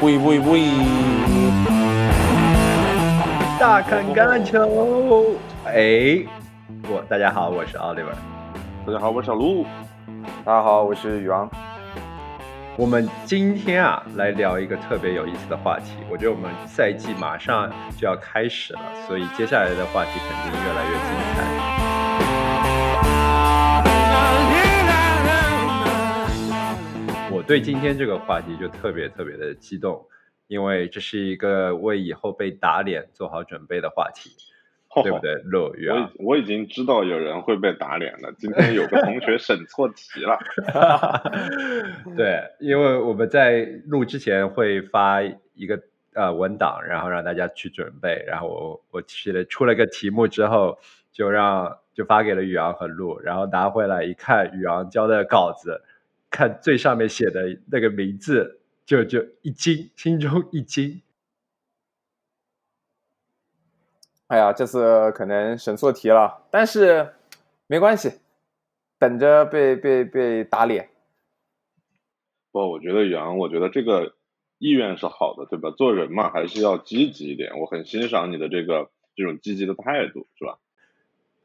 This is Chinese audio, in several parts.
喂喂喂！大看橄榄球，哎，我大家好，我是 Oliver，大家好，我是小鹿，大家好，我是宇昂。我们今天啊，来聊一个特别有意思的话题。我觉得我们赛季马上就要开始了，所以接下来的话题肯定越来越精彩。对今天这个话题就特别特别的激动，因为这是一个为以后被打脸做好准备的话题。对不对？乐于啊，我已经知道有人会被打脸了。今天有个同学审错题了。对，因为我们在录之前会发一个呃文档，然后让大家去准备。然后我我写了出了个题目之后，就让就发给了宇昂和陆，然后拿回来一看，宇昂交的稿子，看最上面写的那个名字，就就一惊，心中一惊。哎呀，这次可能审错题了，但是没关系，等着被被被打脸。不，我觉得杨，我觉得这个意愿是好的，对吧？做人嘛，还是要积极一点。我很欣赏你的这个这种积极的态度，是吧？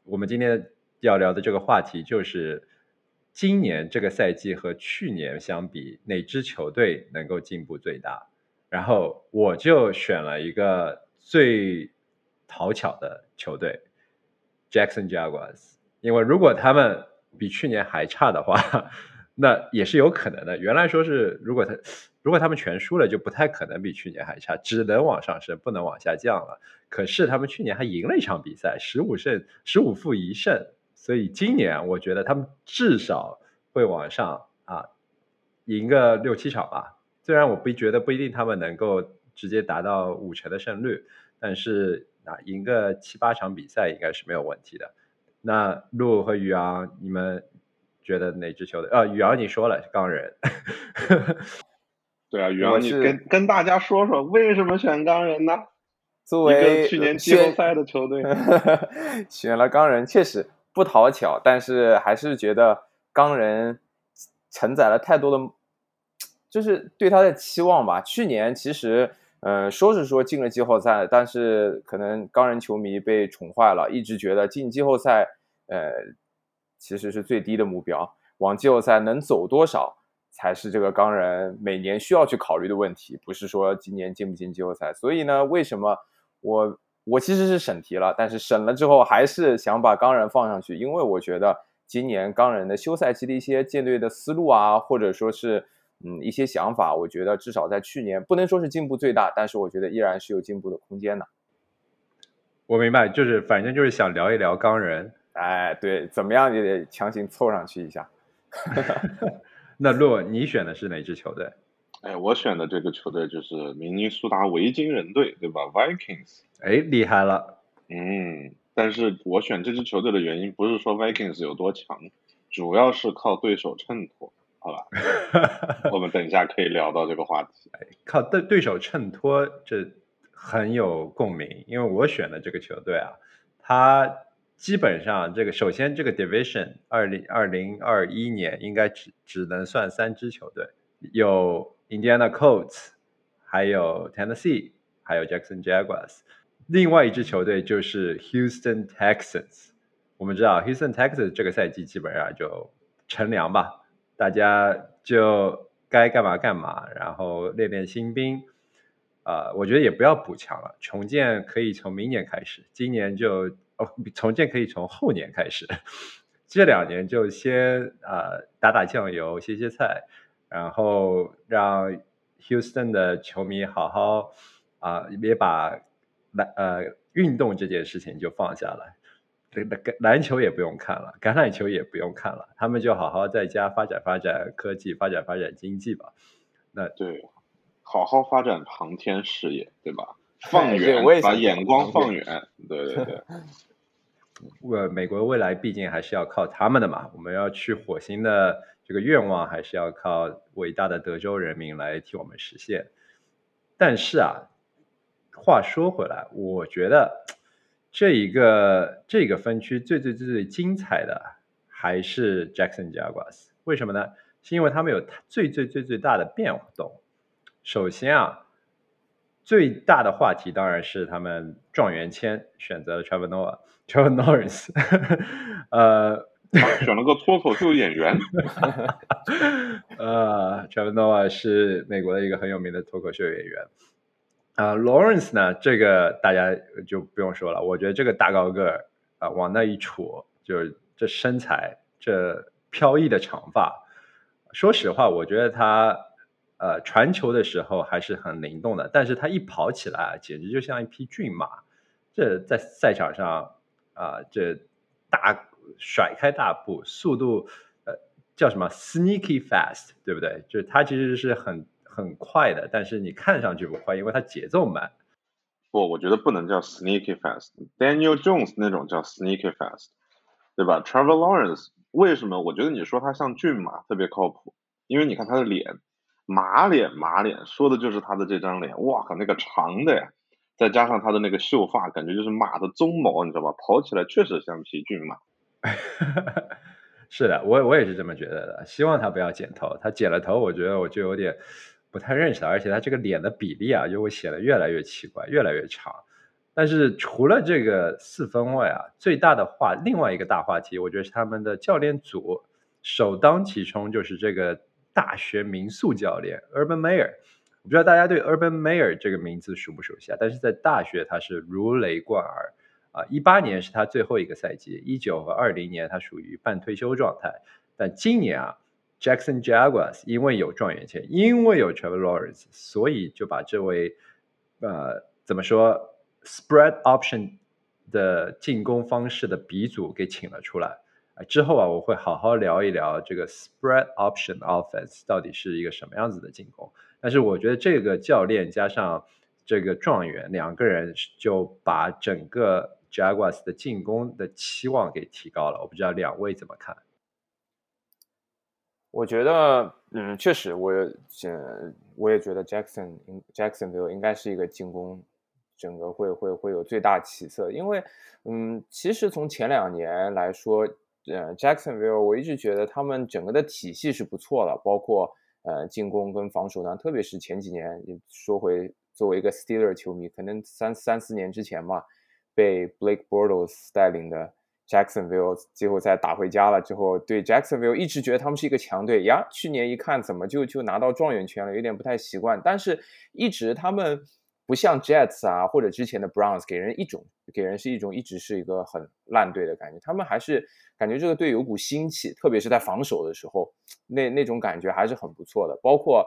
我们今天要聊的这个话题就是，今年这个赛季和去年相比，哪支球队能够进步最大？然后我就选了一个最。讨巧的球队，Jackson Jaguars，因为如果他们比去年还差的话，那也是有可能的。原来说是如果他如果他们全输了，就不太可能比去年还差，只能往上升，不能往下降了。可是他们去年还赢了一场比赛，十五胜十五负一胜，所以今年我觉得他们至少会往上啊，赢个六七场吧。虽然我不觉得不一定他们能够直接达到五成的胜率，但是。啊，赢个七八场比赛应该是没有问题的。那陆和宇昂，你们觉得哪支球队？呃，宇昂你说了钢人。对啊，宇昂，你跟跟大家说说为什么选钢人呢？作为去年季后赛的球队，选了钢人确实不讨巧，但是还是觉得钢人承载了太多的，就是对他的期望吧。去年其实。呃，说是说进了季后赛，但是可能钢人球迷被宠坏了，一直觉得进季后赛，呃，其实是最低的目标。往季后赛能走多少，才是这个钢人每年需要去考虑的问题，不是说今年进不进季后赛。所以呢，为什么我我其实是审题了，但是审了之后还是想把钢人放上去，因为我觉得今年钢人的休赛期的一些舰队的思路啊，或者说是。嗯，一些想法，我觉得至少在去年不能说是进步最大，但是我觉得依然是有进步的空间的。我明白，就是反正就是想聊一聊钢人，哎，对，怎么样也得强行凑上去一下。那洛，你选的是哪支球队？哎，我选的这个球队就是明尼苏达维京人队，对吧？Vikings。哎，厉害了。嗯，但是我选这支球队的原因不是说 Vikings 有多强，主要是靠对手衬托。好吧，我们等一下可以聊到这个话题。靠对对手衬托，这很有共鸣。因为我选的这个球队啊，它基本上这个首先这个 division 二零二零二一年应该只只能算三支球队，有 Indiana Colts，还有 Tennessee，还有 Jackson Jaguars。另外一支球队就是 Houston Texans。我们知道 Houston Texans 这个赛季基本上就乘凉吧。大家就该干嘛干嘛，然后练练新兵，啊，我觉得也不要补强了，重建可以从明年开始，今年就哦，重建可以从后年开始，这两年就先啊打打酱油，歇歇菜，然后让 Houston 的球迷好好啊，别把篮呃运动这件事情就放下来。这个篮球也不用看了，橄榄球也不用看了，他们就好好在家发展发展科技，发展发展经济吧。那对，好好发展航天事业，对吧？放远，把眼光放远。对对对。为 美国未来毕竟还是要靠他们的嘛，我们要去火星的这个愿望还是要靠伟大的德州人民来替我们实现。但是啊，话说回来，我觉得。这一个这个分区最最最最精彩的还是 Jackson Jaguars，为什么呢？是因为他们有最最最最大的变动。首先啊，最大的话题当然是他们状元签选择了 Trevor Noah，Trevor Lawrence，呃，选了个脱口秀演员。呃，Trevor Noah 是美国的一个很有名的脱口秀演员。啊，Lawrence 呢，这个大家就不用说了，我觉得这个大高个儿啊，往那一杵，就是这身材，这飘逸的长发。说实话，我觉得他呃传球的时候还是很灵动的，但是他一跑起来，简直就像一匹骏马。这在赛场上啊，这大甩开大步，速度呃叫什么 sneaky fast，对不对？就是他其实是很很快的，但是你看上去不快，因为它节奏慢。不，我觉得不能叫 sneaky fast。Daniel Jones 那种叫 sneaky fast，对吧？Trevor Lawrence。为什么？我觉得你说他像骏马，特别靠谱，因为你看他的脸，马脸马脸，说的就是他的这张脸。哇靠，那个长的呀，再加上他的那个秀发，感觉就是马的鬃毛，你知道吧？跑起来确实像匹骏马。是的，我我也是这么觉得的。希望他不要剪头，他剪了头，我觉得我就有点不太认识他，而且他这个脸的比例啊，就会显得越来越奇怪，越来越长。但是除了这个四分位啊，最大的话，另外一个大话题，我觉得是他们的教练组首当其冲就是这个大学民宿教练 Urban Meyer。我不知道大家对 Urban Meyer 这个名字熟不熟悉啊？但是在大学他是如雷贯耳啊。一八年是他最后一个赛季，一九和二零年他属于半退休状态。但今年啊，Jackson Jaguars 因为有状元签，因为有 Trevor Lawrence，所以就把这位呃怎么说？Spread option 的进攻方式的鼻祖给请了出来，之后啊，我会好好聊一聊这个 Spread option offense 到底是一个什么样子的进攻。但是我觉得这个教练加上这个状元两个人就把整个 Jaguars 的进攻的期望给提高了。我不知道两位怎么看？我觉得，嗯，确实，我嗯，我也觉得 Jackson Jacksonville 应该是一个进攻。整个会会会有最大起色，因为，嗯，其实从前两年来说，呃，Jacksonville，我一直觉得他们整个的体系是不错的，包括呃进攻跟防守呢，特别是前几年，说回作为一个 Steeler 球迷，可能三三四年之前嘛，被 Blake Bortles 带领的 Jacksonville 季后赛打回家了之后，对 Jacksonville 一直觉得他们是一个强队呀，去年一看怎么就就拿到状元签了，有点不太习惯，但是一直他们。不像 Jets 啊，或者之前的 Browns，给人一种给人是一种一直是一个很烂队的感觉。他们还是感觉这个队有股腥气，特别是在防守的时候，那那种感觉还是很不错的。包括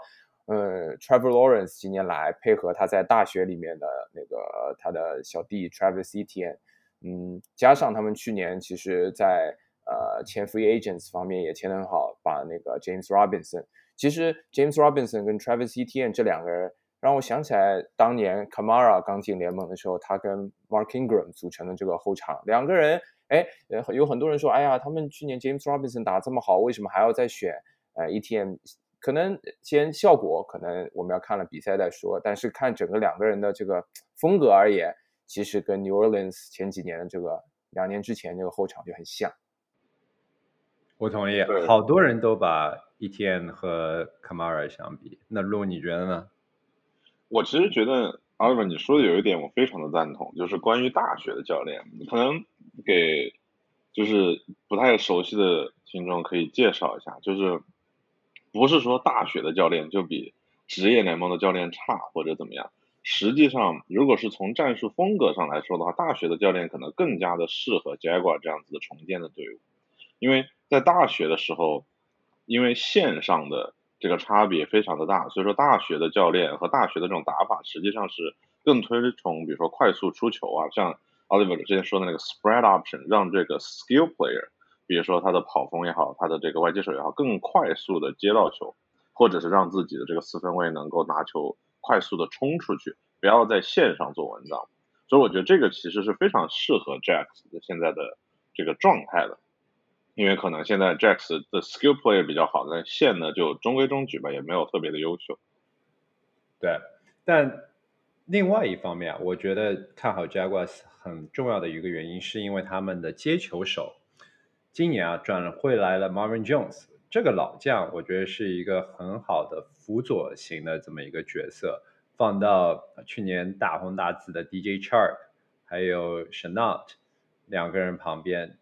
呃，Trevor Lawrence 今年来配合他在大学里面的那个他的小弟 Travis Etienne，嗯，加上他们去年其实在呃签 Free Agents 方面也签得很好，把那个 James Robinson，其实 James Robinson 跟 Travis Etienne 这两个人。让我想起来，当年 Kamara 刚进联盟的时候，他跟 Mark Ingram 组成的这个后场，两个人，哎，有很多人说，哎呀，他们去年 James Robinson 打这么好，为什么还要再选？呃，ETM 可能先效果，可能我们要看了比赛再说。但是看整个两个人的这个风格而言，其实跟 New Orleans 前几年的这个两年之前这个后场就很像。我同意，好多人都把 ETN 和 Kamara 相比，那路你觉得呢？我其实觉得，Oliver，你说的有一点我非常的赞同，就是关于大学的教练，可能给就是不太熟悉的听众可以介绍一下，就是不是说大学的教练就比职业联盟的教练差或者怎么样，实际上如果是从战术风格上来说的话，大学的教练可能更加的适合 Jaguar 这样子的重建的队伍，因为在大学的时候，因为线上的。这个差别非常的大，所以说大学的教练和大学的这种打法实际上是更推崇，比如说快速出球啊，像 Oliver 之前说的那个 spread option，让这个 skill player，比如说他的跑锋也好，他的这个外接手也好，更快速的接到球，或者是让自己的这个四分卫能够拿球快速的冲出去，不要在线上做文章。所以我觉得这个其实是非常适合 Jack 的现在的这个状态的。因为可能现在 Jacks 的 skill play 比较好，但线呢就中规中矩吧，也没有特别的优秀。对，但另外一方面，我觉得看好 Jaguars 很重要的一个原因，是因为他们的接球手今年啊转会来了 Marvin Jones，这个老将，我觉得是一个很好的辅佐型的这么一个角色，放到去年大红大紫的 DJ Chark 还有 Chanel 两个人旁边，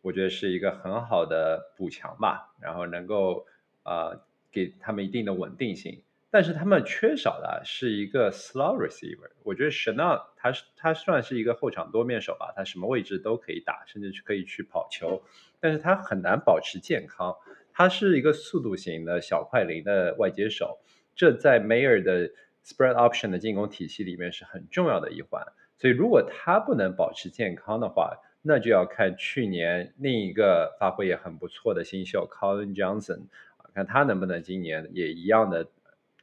我觉得是一个很好的补强吧，然后能够呃给他们一定的稳定性。但是他们缺少的是一个 slow receiver。我觉得 Chanel 他是他算是一个后场多面手吧，他什么位置都可以打，甚至是可以去跑球，但是他很难保持健康。他是一个速度型的小快灵的外接手，这在 Mayer 的 spread option 的进攻体系里面是很重要的一环。所以如果他不能保持健康的话，那就要看去年另一个发挥也很不错的新秀 Colin Johnson，看他能不能今年也一样的。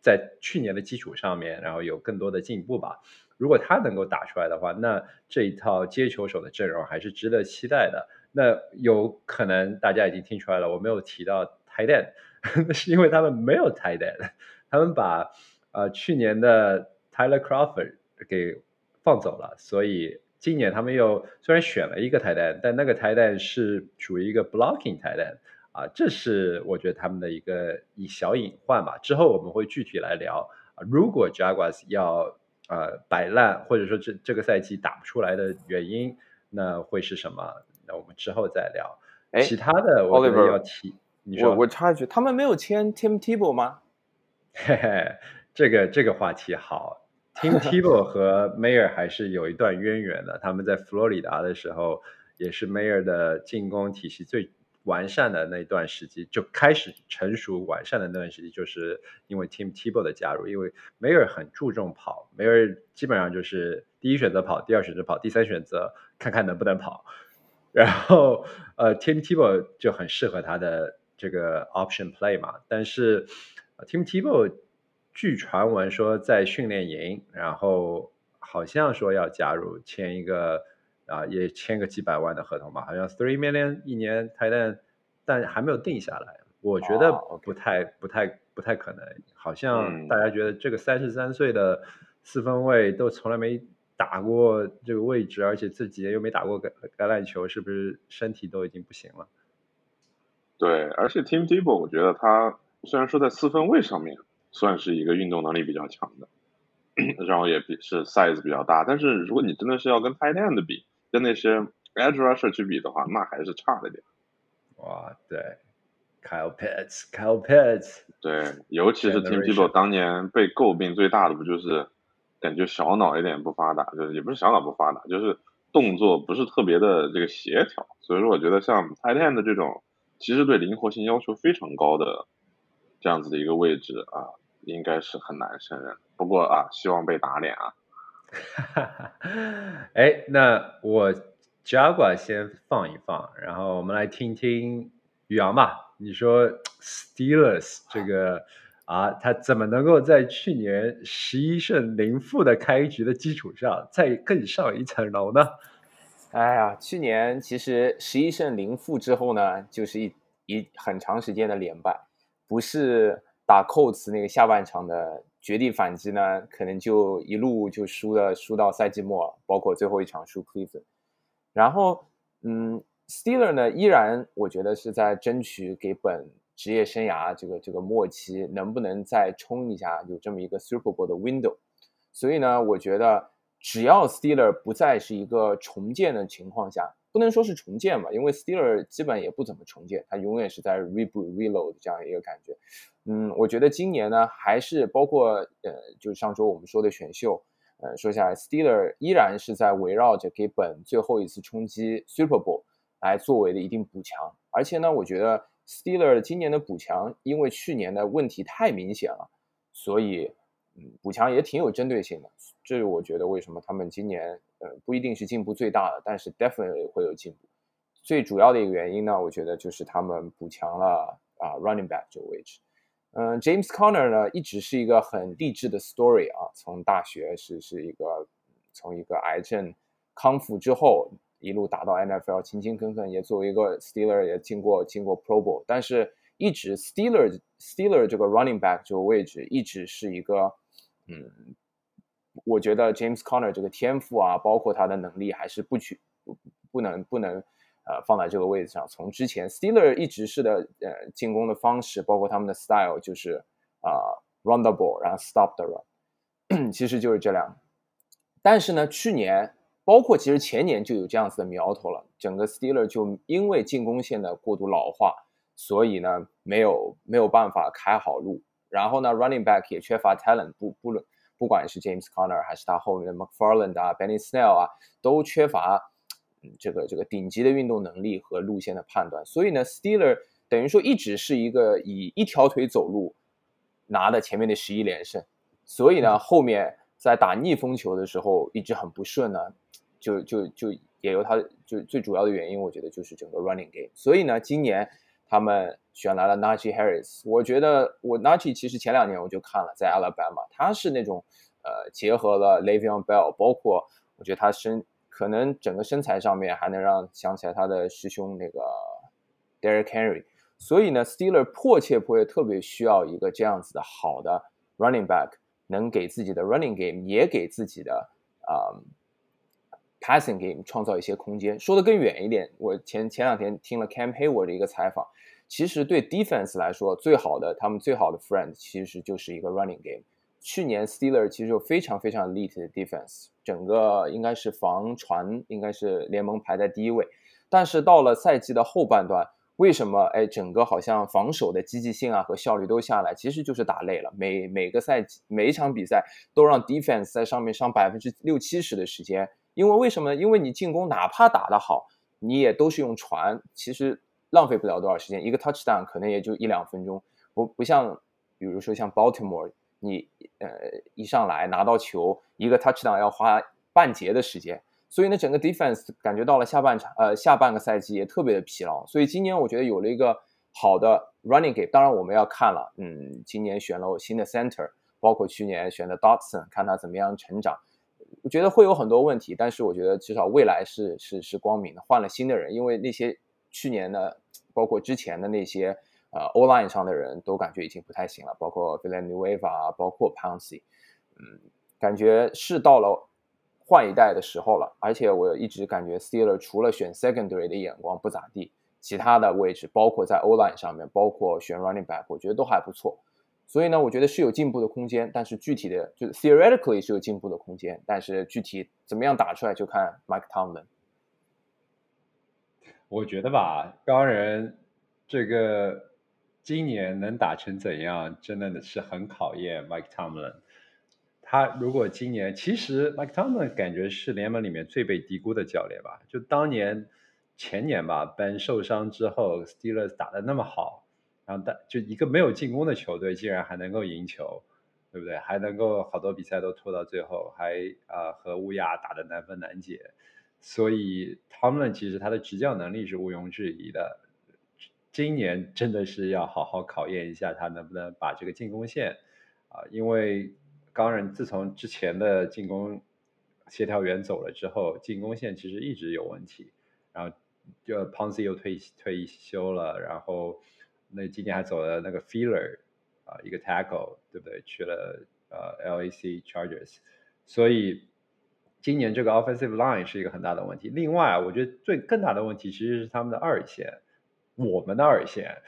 在去年的基础上面，然后有更多的进步吧。如果他能够打出来的话，那这一套接球手的阵容还是值得期待的。那有可能大家已经听出来了，我没有提到 titan 那是因为他们没有 titan 他们把呃去年的 Tyler Crawford 给放走了，所以今年他们又虽然选了一个 titan 但那个 titan 是属于一个 blocking titan。啊，这是我觉得他们的一个一小隐患吧。之后我们会具体来聊。如果 Jaguars 要呃摆烂，或者说这这个赛季打不出来的原因，那会是什么？那我们之后再聊。哎，其他的我觉得要提。我我插一句，他们没有签 Tim Tebow 吗？嘿嘿，这个这个话题好。Tim Tebow 和 Mayer 还是有一段渊源的。他们在佛罗里达的时候，也是 Mayer 的进攻体系最。完善的那段时期就开始成熟完善的那段时期，就是因为 Tim Tebow 的加入，因为梅尔很注重跑，梅尔基本上就是第一选择跑，第二选择跑，第三选择看看能不能跑。然后呃，Tim Tebow 就很适合他的这个 option play 嘛。但是 Tim Tebow 据传闻说在训练营，然后好像说要加入签一个。啊，也签个几百万的合同吧，好像 three million 一年，但但还没有定下来。我觉得不太、不太、不太可能。好像大家觉得这个三十三岁的四分卫都从来没打过这个位置，而且这几年又没打过橄橄榄球，是不是身体都已经不行了？对，而且 Tim Tebow 我觉得他虽然说在四分卫上面算是一个运动能力比较强的，然后也比是 size 比较大，但是如果你真的是要跟 tight end 比，跟那些 edge rusher 去比的话，那还是差了点。哇，对，Kyle Pitts，Kyle Pitts，对，尤其是 Tim Tebow 当年被诟病最大的不就是感觉小脑有点不发达，就是也不是小脑不发达，就是动作不是特别的这个协调。所以说，我觉得像 tight end 的这种，其实对灵活性要求非常高的这样子的一个位置啊，应该是很难胜任。不过啊，希望被打脸啊。哈哈哈，哎，那我 Jaguar 先放一放，然后我们来听听宇阳吧。你说 Steelers 这个，啊他怎么能够在去年十一胜零负的开局的基础上，再更上一层楼呢？哎呀，去年其实十一胜零负之后呢，就是一一很长时间的连败，不是打扣子那个下半场的。绝地反击呢，可能就一路就输了，输到赛季末，包括最后一场输 c l e v e。然后，嗯，Steeler 呢，依然我觉得是在争取给本职业生涯这个这个末期，能不能再冲一下，有这么一个 Super Bowl 的 window。所以呢，我觉得只要 Steeler 不再是一个重建的情况下，不能说是重建吧，因为 Steeler 基本也不怎么重建，它永远是在 reboot reload 这样一个感觉。嗯，我觉得今年呢，还是包括呃，就上周我们说的选秀，呃，说下来，Steeler 依然是在围绕着给本最后一次冲击 Super Bowl 来作为的一定补强。而且呢，我觉得 Steeler 今年的补强，因为去年的问题太明显了，所以嗯，补强也挺有针对性的。这是我觉得为什么他们今年呃不一定是进步最大的，但是 definitely 会有进步。最主要的一个原因呢，我觉得就是他们补强了啊 running back 这个位置。嗯，James Conner 呢，一直是一个很励志的 story 啊。从大学是是一个从一个癌症康复之后，一路打到 NFL，勤勤恳恳，也作为一个 Steeler 也进过进过 Pro Bowl。但是，一直 Steeler Steeler 这个 running back 这个位置，一直是一个嗯，我觉得 James Conner 这个天赋啊，包括他的能力，还是不取不能不能呃放在这个位置上。从之前 Steeler 一直是的呃进攻的方式，包括他们的 style 就是啊 run the ball，然后 stop the run，其实就是这两。但是呢，去年包括其实前年就有这样子的苗头了，整个 Steeler 就因为进攻线的过度老化，所以呢没有没有办法开好路。然后呢，running back 也缺乏 talent，不不论不管是 James Conner 还是他后面的 McFarland 啊，Benny Snell 啊，都缺乏这个这个顶级的运动能力和路线的判断。所以呢，Steeler 等于说一直是一个以一条腿走路拿的前面的十一连胜。所以呢，后面在打逆风球的时候一直很不顺呢，就就就也由他就最主要的原因，我觉得就是整个 running game。所以呢，今年。他们选来了 Najee Harris，我觉得我 Najee 其实前两年我就看了，在 Alabama，他是那种呃结合了 Le'Veon Bell，包括我觉得他身可能整个身材上面还能让想起来他的师兄那个 Derrick Henry，所以呢，Steeler 迫切迫切特别需要一个这样子的好的 running back，能给自己的 running game 也给自己的啊。Passing game 创造一些空间。说的更远一点，我前前两天听了 Cam Hayward 的一个采访，其实对 Defense 来说，最好的他们最好的 friend 其实就是一个 Running game。去年 Steeler 其实有非常非常 elite 的 Defense，整个应该是防传应该是联盟排在第一位。但是到了赛季的后半段，为什么哎整个好像防守的积极性啊和效率都下来？其实就是打累了。每每个赛季每一场比赛都让 Defense 在上面上百分之六七十的时间。因为为什么？因为你进攻哪怕打得好，你也都是用传，其实浪费不了多少时间。一个 touchdown 可能也就一两分钟，不不像，比如说像 Baltimore，你呃一上来拿到球，一个 touchdown 要花半节的时间。所以呢，整个 defense 感觉到了下半场，呃下半个赛季也特别的疲劳。所以今年我觉得有了一个好的 running game，当然我们要看了，嗯，今年选了新的 center，包括去年选的 Dotson，看他怎么样成长。我觉得会有很多问题，但是我觉得至少未来是是是光明的。换了新的人，因为那些去年的，包括之前的那些呃 O line 上的人都感觉已经不太行了，包括 Villanueva，包括 Pouncy，嗯，感觉是到了换一代的时候了。而且我一直感觉 Steeler 除了选 Secondary 的眼光不咋地，其他的位置，包括在 O line 上面，包括选 Running Back，我觉得都还不错。所以呢，我觉得是有进步的空间，但是具体的就 theoretically 是有进步的空间，但是具体怎么样打出来就看 Mike Tomlin。我觉得吧，钢人这个今年能打成怎样，真的是很考验 Mike Tomlin。他如果今年，其实 Mike Tomlin 感觉是联盟里面最被低估的教练吧？就当年前年吧，Ben 受伤之后，Steelers 打的那么好。然后，但就一个没有进攻的球队，竟然还能够赢球，对不对？还能够好多比赛都拖到最后，还啊和乌鸦打的难分难解。所以他们其实他的执教能力是毋庸置疑的。今年真的是要好好考验一下他能不能把这个进攻线啊，因为钢人自从之前的进攻协调员走了之后，进攻线其实一直有问题。然后就 Ponce 又退退休了，然后。那今年还走了那个 Feeler 啊，一个 Tackle，对不对？去了呃 LAC Chargers，所以今年这个 Offensive Line 是一个很大的问题。另外，我觉得最更大的问题其实是他们的二线，我们的二线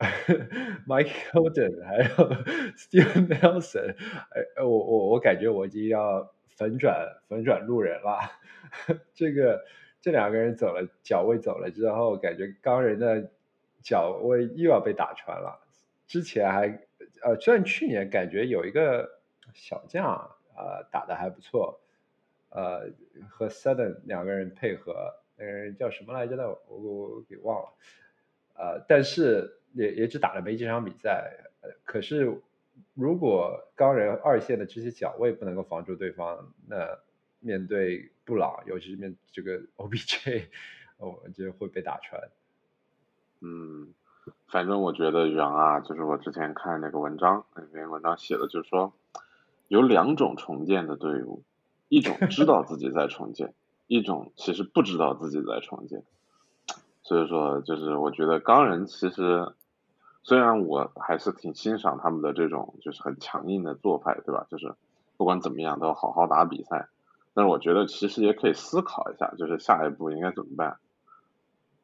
Mike Holden 还有 Steven Nelson，哎，我我我感觉我已经要粉转粉转路人了。这个这两个人走了，脚位走了之后，感觉钢人的。脚位又要被打穿了，之前还呃，虽然去年感觉有一个小将呃打的还不错，呃和 Sudden 两个人配合，那个人叫什么来着的，我我给忘了，呃，但是也也只打了没几场比赛，可是如果钢人二线的这些脚位不能够防住对方，那面对布朗，尤其是面这个 OBJ，我觉得会被打穿。嗯，反正我觉得杨啊，就是我之前看那个文章，那篇文章写的，就是说有两种重建的队伍，一种知道自己在重建，一种其实不知道自己在重建。所以说，就是我觉得钢人其实虽然我还是挺欣赏他们的这种就是很强硬的做派，对吧？就是不管怎么样都要好好打比赛，但是我觉得其实也可以思考一下，就是下一步应该怎么办。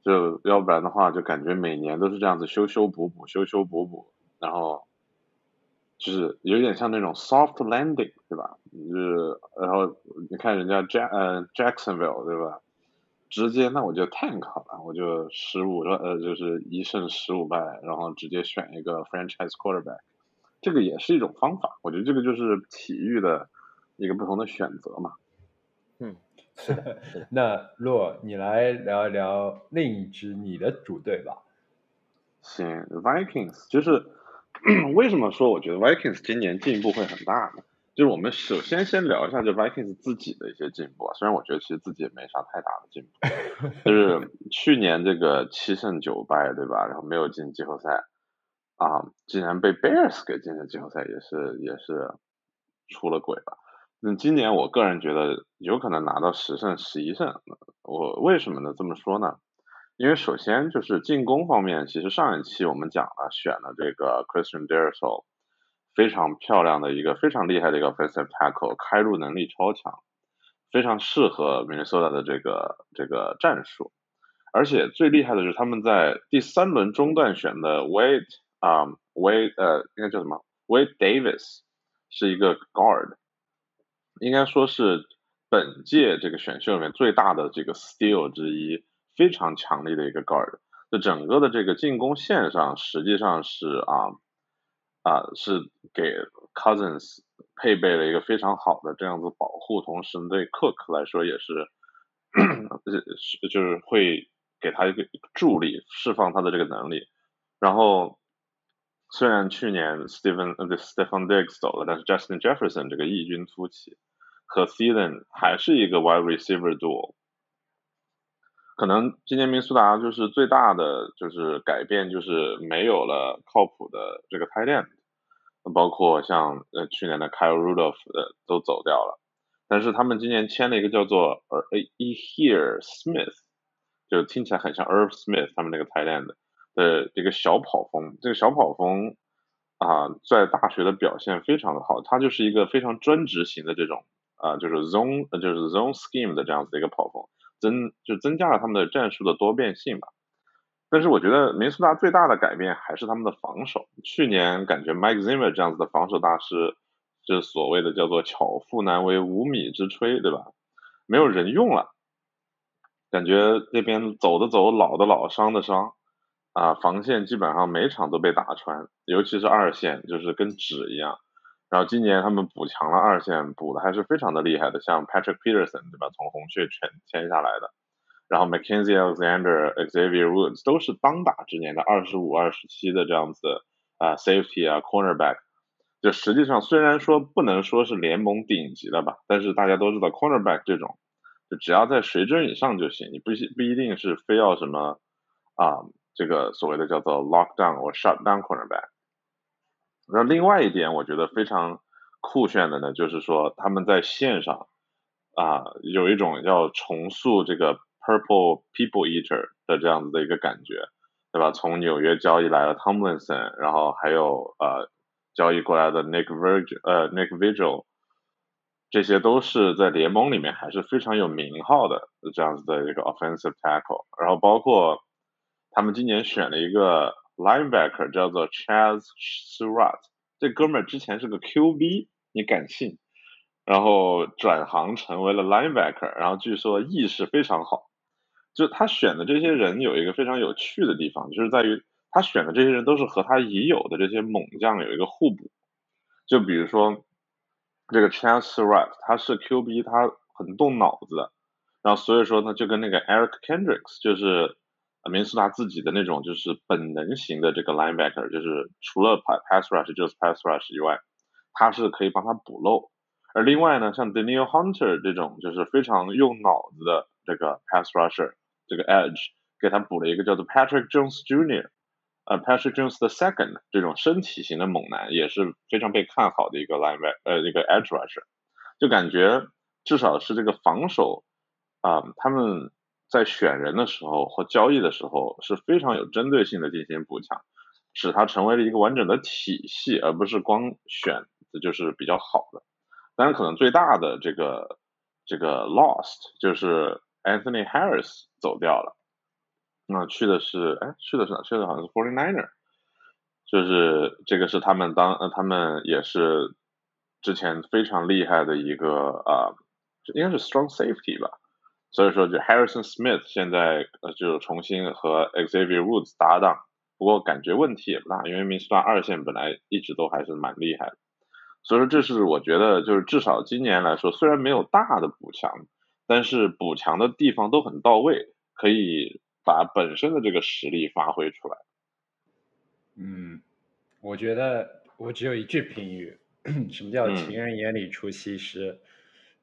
就要不然的话，就感觉每年都是这样子修修补补，修修补补，然后就是有点像那种 soft landing，对吧？就是然后你看人家 Jack 呃 Jacksonville，对吧？直接那我就 tank 了，我就十五呃就是一胜十五败，然后直接选一个 franchise quarterback，这个也是一种方法。我觉得这个就是体育的一个不同的选择嘛。嗯，是的。那洛，你来聊一聊另一支你的主队吧。行，Vikings，就是 为什么说我觉得 Vikings 今年进步会很大呢？就是我们首先先聊一下，就 Vikings 自己的一些进步啊。虽然我觉得其实自己也没啥太大的进步，就是去年这个七胜九败，对吧？然后没有进季后赛啊，竟然被 Bears 给进了季后赛，也是也是出了轨了。那今年我个人觉得有可能拿到十胜十一胜。我为什么呢？这么说呢？因为首先就是进攻方面，其实上一期我们讲了，选了这个 Christian d e r s o 非常漂亮的一个非常厉害的一个 offensive tackle，开入能力超强，非常适合 Minnesota 的这个这个战术。而且最厉害的是他们在第三轮中段选的 Wade 啊 Wade 呃应该叫什么 Wade Davis 是一个 guard，应该说是本届这个选秀里面最大的这个 steal 之一，非常强力的一个 guard。就整个的这个进攻线上实际上是啊。啊，是给 Cousins 配备了一个非常好的这样子保护，同时对 Cook 来说也是，是就是会给他一个助力，释放他的这个能力。然后虽然去年 Stephen 呃 Stephen Diggs 走了，但是 Justin Jefferson 这个异军突起，和 s e a l e n 还是一个 Wide Receiver duo。可能今年明苏达就是最大的就是改变，就是没有了靠谱的这个 tight end，包括像呃去年的 Kyle Rudolph 的都走掉了，但是他们今年签了一个叫做呃 E Here Smith，就听起来很像 Irv Smith 他们那个 Thailand 的一个小跑锋，这个小跑锋啊在大学的表现非常的好，他就是一个非常专职型的这种啊就是 zone 就是 zone scheme 的这样子的一个跑锋。增就增加了他们的战术的多变性吧，但是我觉得明苏达最大的改变还是他们的防守。去年感觉 Mike Zimmer 这样子的防守大师，这所谓的叫做巧妇难为无米之炊，对吧？没有人用了，感觉这边走的走，老的老，伤的伤，啊，防线基本上每场都被打穿，尤其是二线，就是跟纸一样。然后今年他们补强了二线，补的还是非常的厉害的，像 Patrick Peterson 对吧？从红雀签签下来的，然后 Mackenzie Alexander、Xavier Woods 都是当打之年的二十五、二十七的这样子啊，Safety 啊，Cornerback，就实际上虽然说不能说是联盟顶级的吧，但是大家都知道 Cornerback 这种，就只要在水准以上就行，你不不一定是非要什么啊，这个所谓的叫做 Lockdown 或 Shutdown Cornerback。那另外一点，我觉得非常酷炫的呢，就是说他们在线上啊，有一种要重塑这个 Purple People Eater 的这样子的一个感觉，对吧？从纽约交易来了 Tomlinson，然后还有呃交易过来的 Nick Virgil，呃 Nick Vigil，这些都是在联盟里面还是非常有名号的这样子的一个 Offensive Tackle，然后包括他们今年选了一个。Linebacker 叫做 Chaz Surratt，这哥们儿之前是个 QB，你敢信？然后转行成为了 Linebacker，然后据说意识非常好。就他选的这些人有一个非常有趣的地方，就是在于他选的这些人都是和他已有的这些猛将有一个互补。就比如说这个 Chaz Surratt，他是 QB，他很动脑子，然后所以说呢，就跟那个 Eric Kendricks 就是。明斯达自己的那种就是本能型的这个 linebacker，就是除了 pass rush 就是 pass rush 以外，他是可以帮他补漏。而另外呢，像 Daniel Hunter 这种就是非常用脑子的这个 pass rusher，这个 edge 给他补了一个叫做 Patrick Jones Jr.，呃 Patrick Jones the second 这种身体型的猛男也是非常被看好的一个 linebacker，呃一个 edge rusher，就感觉至少是这个防守啊他们。在选人的时候或交易的时候是非常有针对性的进行补强，使它成为了一个完整的体系，而不是光选的就是比较好的。当然，可能最大的这个这个 lost 就是 Anthony Harris 走掉了。那去的是，哎，去的是哪？去的好像是 Forty Niner，就是这个是他们当，呃，他们也是之前非常厉害的一个啊，应该是 Strong Safety 吧。所以说，就 Harrison Smith 现在呃就重新和 Xavier Woods 搭档，不过感觉问题也不大，因为明斯顿二线本来一直都还是蛮厉害的。所以说，这是我觉得就是至少今年来说，虽然没有大的补强，但是补强的地方都很到位，可以把本身的这个实力发挥出来。嗯，我觉得我只有一句评语：什么叫情人眼里出西施？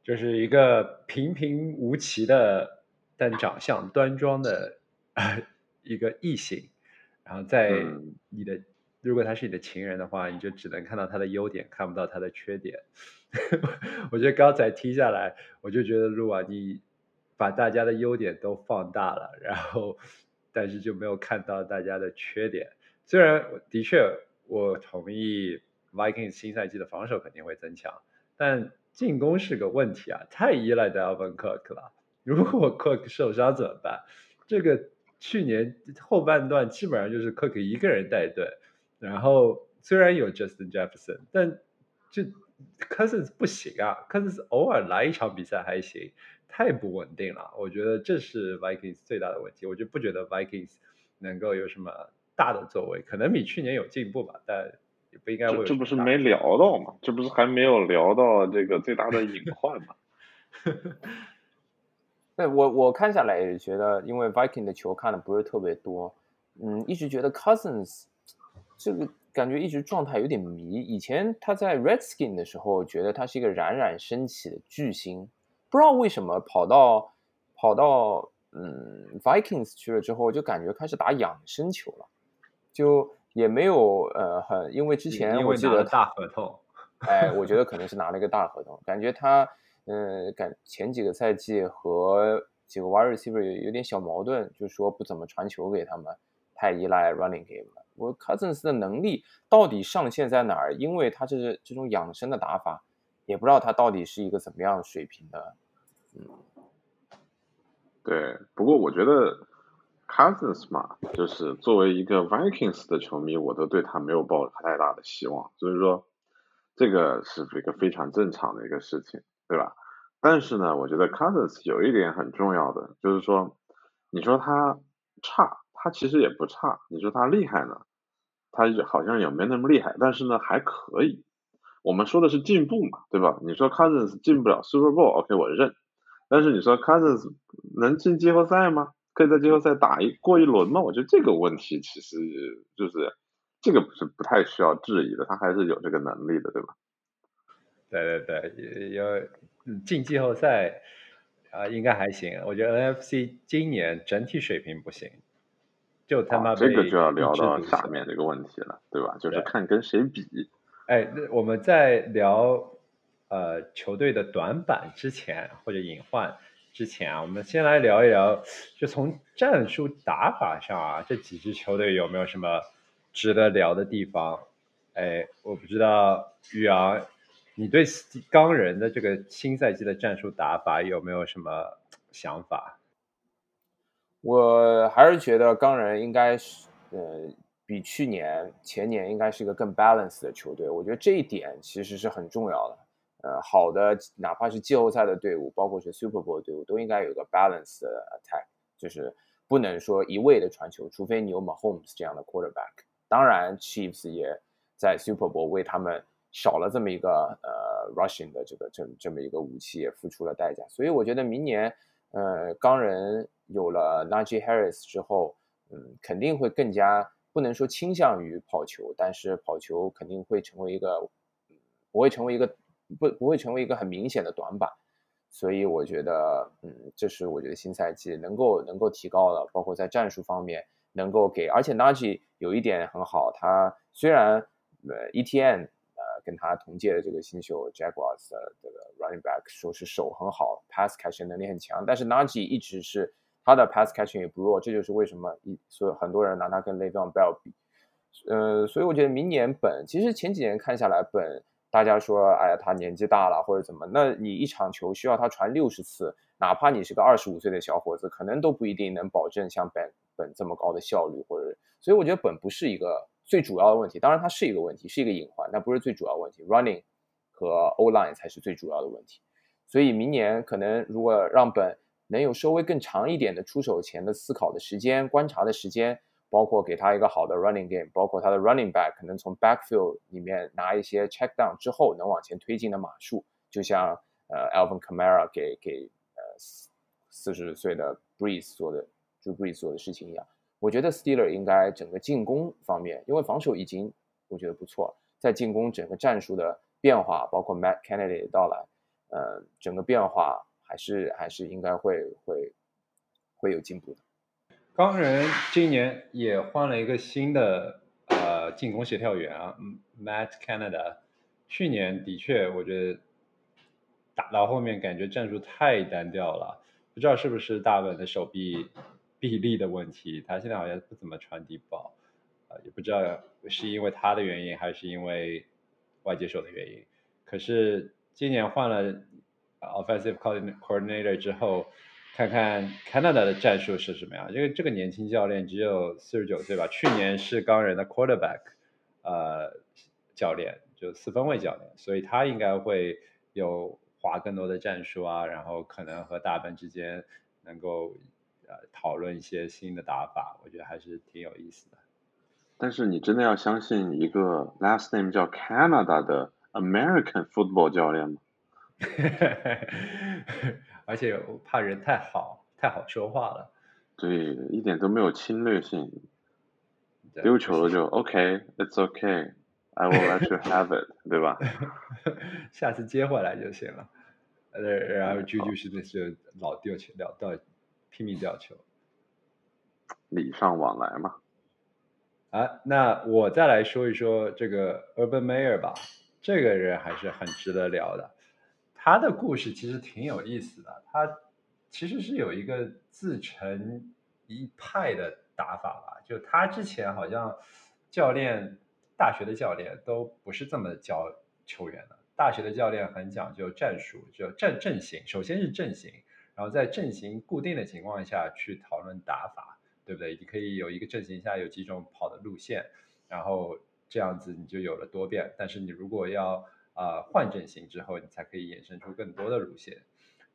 就是一个平平无奇的，但长相端庄的一个异性，然后在你的，如果他是你的情人的话，你就只能看到他的优点，看不到他的缺点。我觉得刚才听下来，我就觉得路啊，你把大家的优点都放大了，然后但是就没有看到大家的缺点。虽然的确我同意 Vikings 新赛季的防守肯定会增强，但。进攻是个问题啊，太依赖 Dalvin Cook 了。如果 Cook 受伤怎么办？这个去年后半段基本上就是 Cook 一个人带队，然后虽然有 Justin Jefferson，但就 Cousins 不行啊，Cousins 偶尔来一场比赛还行，太不稳定了。我觉得这是 Vikings 最大的问题。我就不觉得 Vikings 能够有什么大的作为，可能比去年有进步吧，但。也不应该这不是没聊到吗？这不是还没有聊到这个最大的隐患吗？对我我看下来也觉得，因为 Viking 的球看的不是特别多，嗯，一直觉得 Cousins 这个感觉一直状态有点迷。以前他在 Redskin 的时候，觉得他是一个冉冉升起的巨星，不知道为什么跑到跑到嗯 Vikings 去了之后，就感觉开始打养生球了，就。也没有呃很，因为之前我记得大合同，哎，我觉得可能是拿了一个大合同，感觉他嗯感前几个赛季和几个 wide receiver 有有点小矛盾，就是说不怎么传球给他们，太依赖 running game 了。我 Cousins 的能力到底上限在哪儿？因为他这是这种养生的打法，也不知道他到底是一个怎么样水平的。嗯，对，不过我觉得。Cousins 嘛，就是作为一个 Vikings 的球迷，我都对他没有抱太大的希望，所以说这个是一个非常正常的一个事情，对吧？但是呢，我觉得 Cousins 有一点很重要的，就是说，你说他差，他其实也不差；你说他厉害呢，他好像也没那么厉害，但是呢还可以。我们说的是进步嘛，对吧？你说 Cousins 进不了 Super Bowl，OK 我认，但是你说 Cousins 能进季后赛吗？可以在季后赛打一过一轮吗？我觉得这个问题其实就是这个不是不太需要质疑的，他还是有这个能力的，对吧？对对对，有进季后赛啊，应该还行。我觉得 NFC 今年整体水平不行，就他妈这个就要聊到下面这个问题了，对吧？就是看跟谁比。哎，那我们在聊呃球队的短板之前或者隐患。之前啊，我们先来聊一聊，就从战术打法上啊，这几支球队有没有什么值得聊的地方？哎，我不知道宇昂，你对钢人的这个新赛季的战术打法有没有什么想法？我还是觉得钢人应该是，呃，比去年、前年应该是一个更 balance 的球队。我觉得这一点其实是很重要的。呃，好的，哪怕是季后赛的队伍，包括是 Super Bowl 队伍，都应该有个 balance 的 attack，就是不能说一味的传球，除非你有 Mahomes 这样的 quarterback。当然，Chiefs 也在 Super Bowl 为他们少了这么一个呃 rushing 的这个这这么一个武器，也付出了代价。所以我觉得明年，呃，钢人有了 Najee Harris 之后，嗯，肯定会更加不能说倾向于跑球，但是跑球肯定会成为一个，不会成为一个。不不会成为一个很明显的短板，所以我觉得，嗯，这是我觉得新赛季能够能够提高的，包括在战术方面能够给，而且 Najee 有一点很好，他虽然呃 ETN 呃跟他同届的这个新秀 Jaguars 的这个 running back 说是手很好，pass catching 能力很强，但是 Najee 一直是他的 pass catching 也不弱，这就是为什么一所有很多人拿他跟 Le'Veon Bell 比，呃，所以我觉得明年本其实前几年看下来本。大家说，哎呀，他年纪大了或者怎么？那你一场球需要他传六十次，哪怕你是个二十五岁的小伙子，可能都不一定能保证像本本这么高的效率，或者所以我觉得本不是一个最主要的问题，当然它是一个问题，是一个隐患，但不是最主要问题。Running 和 O line 才是最主要的问题。所以明年可能如果让本能有稍微更长一点的出手前的思考的时间、观察的时间，包括给他一个好的 running game，包括他的 running back 可能从 backfield 里面拿一些 check down 之后能往前推进的码数，就像呃 Alvin Kamara 给给呃四十岁的 Breeze 做的，就 Breeze 做的事情一样。我觉得 Steeler 应该整个进攻方面，因为防守已经我觉得不错，在进攻整个战术的变化，包括 Matt Kennedy 的到来，呃，整个变化。还是还是应该会会会有进步的。钢人今年也换了一个新的呃进攻协调员啊，Matt Canada。去年的确我觉得打到后面感觉战术太单调了，不知道是不是大本的手臂臂力的问题，他现在好像不怎么传递爆，啊，也不知道是因为他的原因还是因为外接手的原因。可是今年换了。Offensive coordinator 之后，看看 Canada 的战术是什么样。因为这个年轻教练只有四十九岁吧，去年是钢人的 quarterback，呃，教练就四分卫教练，所以他应该会有划更多的战术啊，然后可能和大本之间能够呃讨论一些新的打法，我觉得还是挺有意思的。但是你真的要相信一个 last name 叫 Canada 的 American football 教练吗？而且我怕人太好，太好说话了。对，一点都没有侵略性。丢球了就 OK，It's OK，I will let you have it，对吧？下次接回来就行了。呃，然后啾啾是那是老丢球，老到拼命掉球。礼尚往来嘛。啊，那我再来说一说这个 Urban Mayer 吧。这个人还是很值得聊的。他的故事其实挺有意思的，他其实是有一个自成一派的打法吧。就他之前好像教练，大学的教练都不是这么教球员的。大学的教练很讲究战术，就阵阵型，首先是阵型，然后在阵型固定的情况下去讨论打法，对不对？你可以有一个阵型下有几种跑的路线，然后这样子你就有了多变。但是你如果要呃，换阵型之后，你才可以衍生出更多的路线。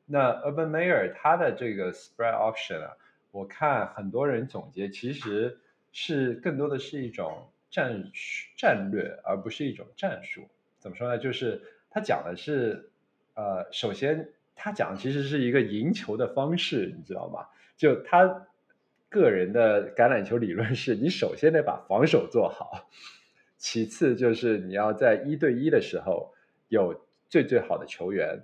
那 Urban Meyer 他的这个 spread option 啊，我看很多人总结，其实是更多的是一种战战略，而不是一种战术。怎么说呢？就是他讲的是，呃，首先他讲其实是一个赢球的方式，你知道吗？就他个人的橄榄球理论是，你首先得把防守做好。其次就是你要在一对一的时候有最最好的球员，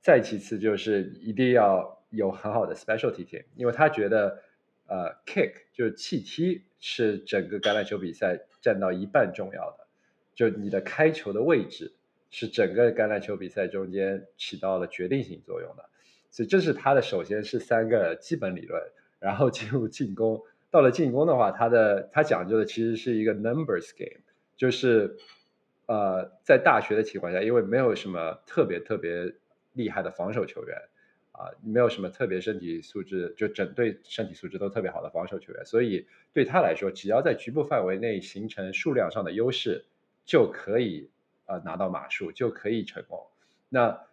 再其次就是一定要有很好的 specialty team，因为他觉得呃 kick 就是弃踢是整个橄榄球比赛占到一半重要的，就你的开球的位置是整个橄榄球比赛中间起到了决定性作用的，所以这是他的首先是三个基本理论，然后进入进攻。到了进攻的话，他的他讲究的其实是一个 numbers game，就是呃，在大学的情况下，因为没有什么特别特别厉害的防守球员啊，没有什么特别身体素质，就整队身体素质都特别好的防守球员，所以对他来说，只要在局部范围内形成数量上的优势，就可以呃拿到码数，就可以成功。那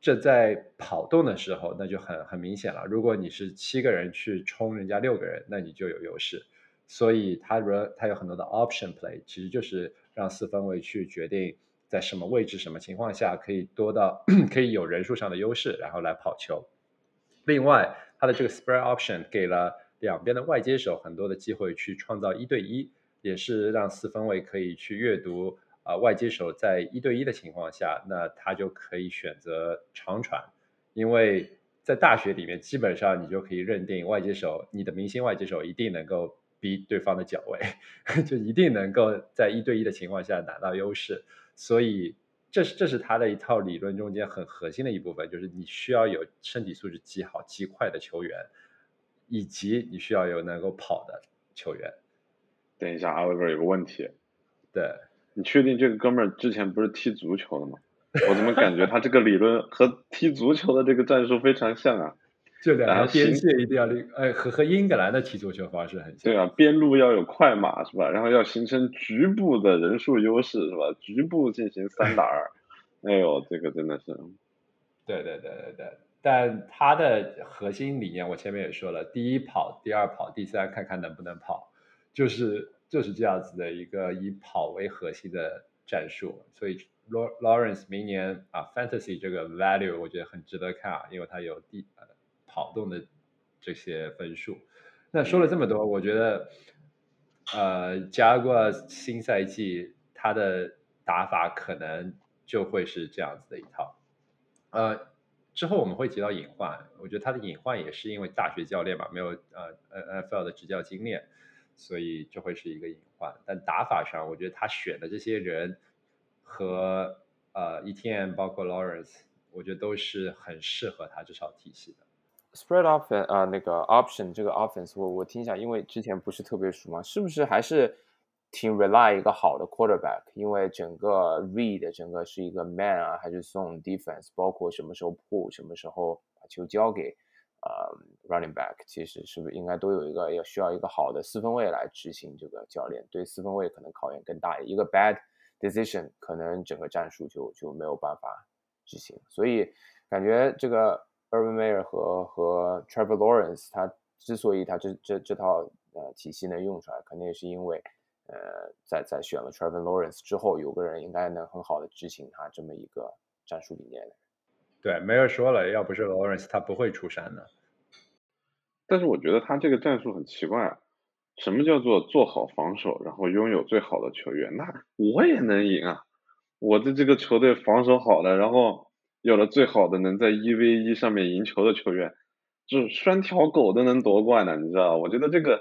这在跑动的时候，那就很很明显了。如果你是七个人去冲人家六个人，那你就有优势。所以他说他有很多的 option play，其实就是让四分卫去决定在什么位置、什么情况下可以多到 可以有人数上的优势，然后来跑球。另外，他的这个 spread option 给了两边的外接手很多的机会去创造一对一，也是让四分卫可以去阅读。啊，外接手在一对一的情况下，那他就可以选择长传，因为在大学里面，基本上你就可以认定外接手，你的明星外接手一定能够逼对方的脚位，就一定能够在一对一的情况下拿到优势。所以，这是这是他的一套理论中间很核心的一部分，就是你需要有身体素质极好、极快的球员，以及你需要有能够跑的球员。等一下，Oliver 有个问题。对。你确定这个哥们儿之前不是踢足球的吗？我怎么感觉他这个理论和踢足球的这个战术非常像啊？这两条边线一定要立，哎，和和英格兰的踢足球方式很像。对啊，边路要有快马是吧？然后要形成局部的人数优势是吧？局部进行三打二，哎呦，这个真的是，对对对对对，但他的核心理念我前面也说了，第一跑，第二跑，第三看看能不能跑，就是就是这样子的一个以跑为核心的战术。所以 Lawrence 明年啊，Fantasy 这个 value 我觉得很值得看啊，因为它有第呃跑动的这些分数。那说了这么多，我觉得呃，加过新赛季他的打法可能就会是这样子的一套。呃，之后我们会提到隐患，我觉得他的隐患也是因为大学教练嘛，没有呃 NFL 的执教经验，所以就会是一个隐患。但打法上，我觉得他选的这些人和呃 ETN 包括 Lawrence，我觉得都是很适合他这套体系的。spread offense 啊、那个 option 这个 offense 我我听一下，因为之前不是特别熟嘛，是不是还是挺 rely 一个好的 quarterback？因为整个 read 整个是一个 man 啊，还是 zone defense，包括什么时候 pull，什么时候把球交给呃 running back，其实是不是应该都有一个要需要一个好的四分卫来执行这个教练？对四分卫可能考验更大，一个 bad decision 可能整个战术就就没有办法执行，所以感觉这个 Urban Meyer 和和 Trevor Lawrence 他之所以他这这这套呃体系能用出来，肯定也是因为呃在在选了 Trevor Lawrence 之后，有个人应该能很好的执行他这么一个战术理念。对，梅尔说了，要不是 Lawrence，他不会出山的。但是我觉得他这个战术很奇怪啊。什么叫做做好防守，然后拥有最好的球员？那我也能赢啊！我的这个球队防守好了，然后有了最好的能在一 v 一上面赢球的球员，就拴条狗都能夺冠的，你知道？我觉得这个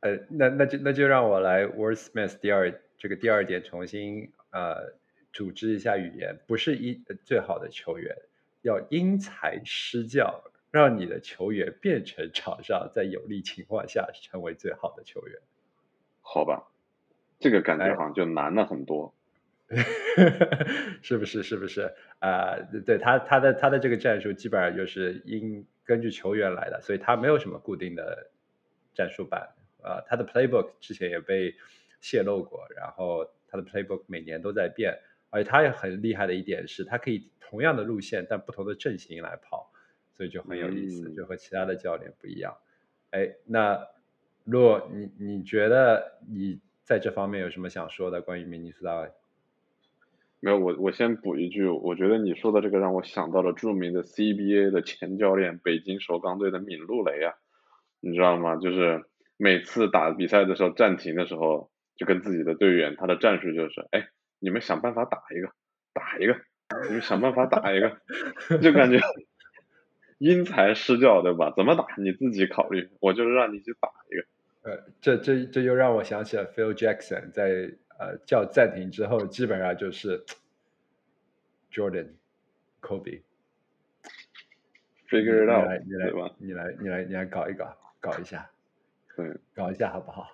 呃，那那就那就让我来 Wordsmith 第二这个第二点重新呃组织一下语言，不是一最好的球员，要因材施教，让你的球员变成场上在有利情况下成为最好的球员。好吧，这个感觉哎好像就难了很多。是不是？是不是？啊、对他他的他的这个战术基本上就是因根据球员来的，所以他没有什么固定的战术板。啊、他的 playbook 之前也被泄露过，然后他的 playbook 每年都在变，而且他也很厉害的一点是，他可以同样的路线但不同的阵型来跑，所以就很有意思，嗯就和其他的教练不一样。哎，那若你你觉得你在这方面有什么想说的关于明尼苏达？没有，我我先补一句，我觉得你说的这个让我想到了著名的 CBA 的前教练，北京首钢队的闵鹿蕾啊，你知道吗？就是每次打比赛的时候暂停的时候，就跟自己的队员，他的战术就是，哎，你们想办法打一个，打一个，你们想办法打一个，就感觉因材施教，对吧？怎么打你自己考虑，我就是让你去打一个。呃，这这这又让我想起了 Phil Jackson 在呃叫暂停之后，基本上就是 Jordan、Kobe。figure it out，来，你来吧？，你来，你来，你来搞一搞，搞一下，对，搞一下好不好？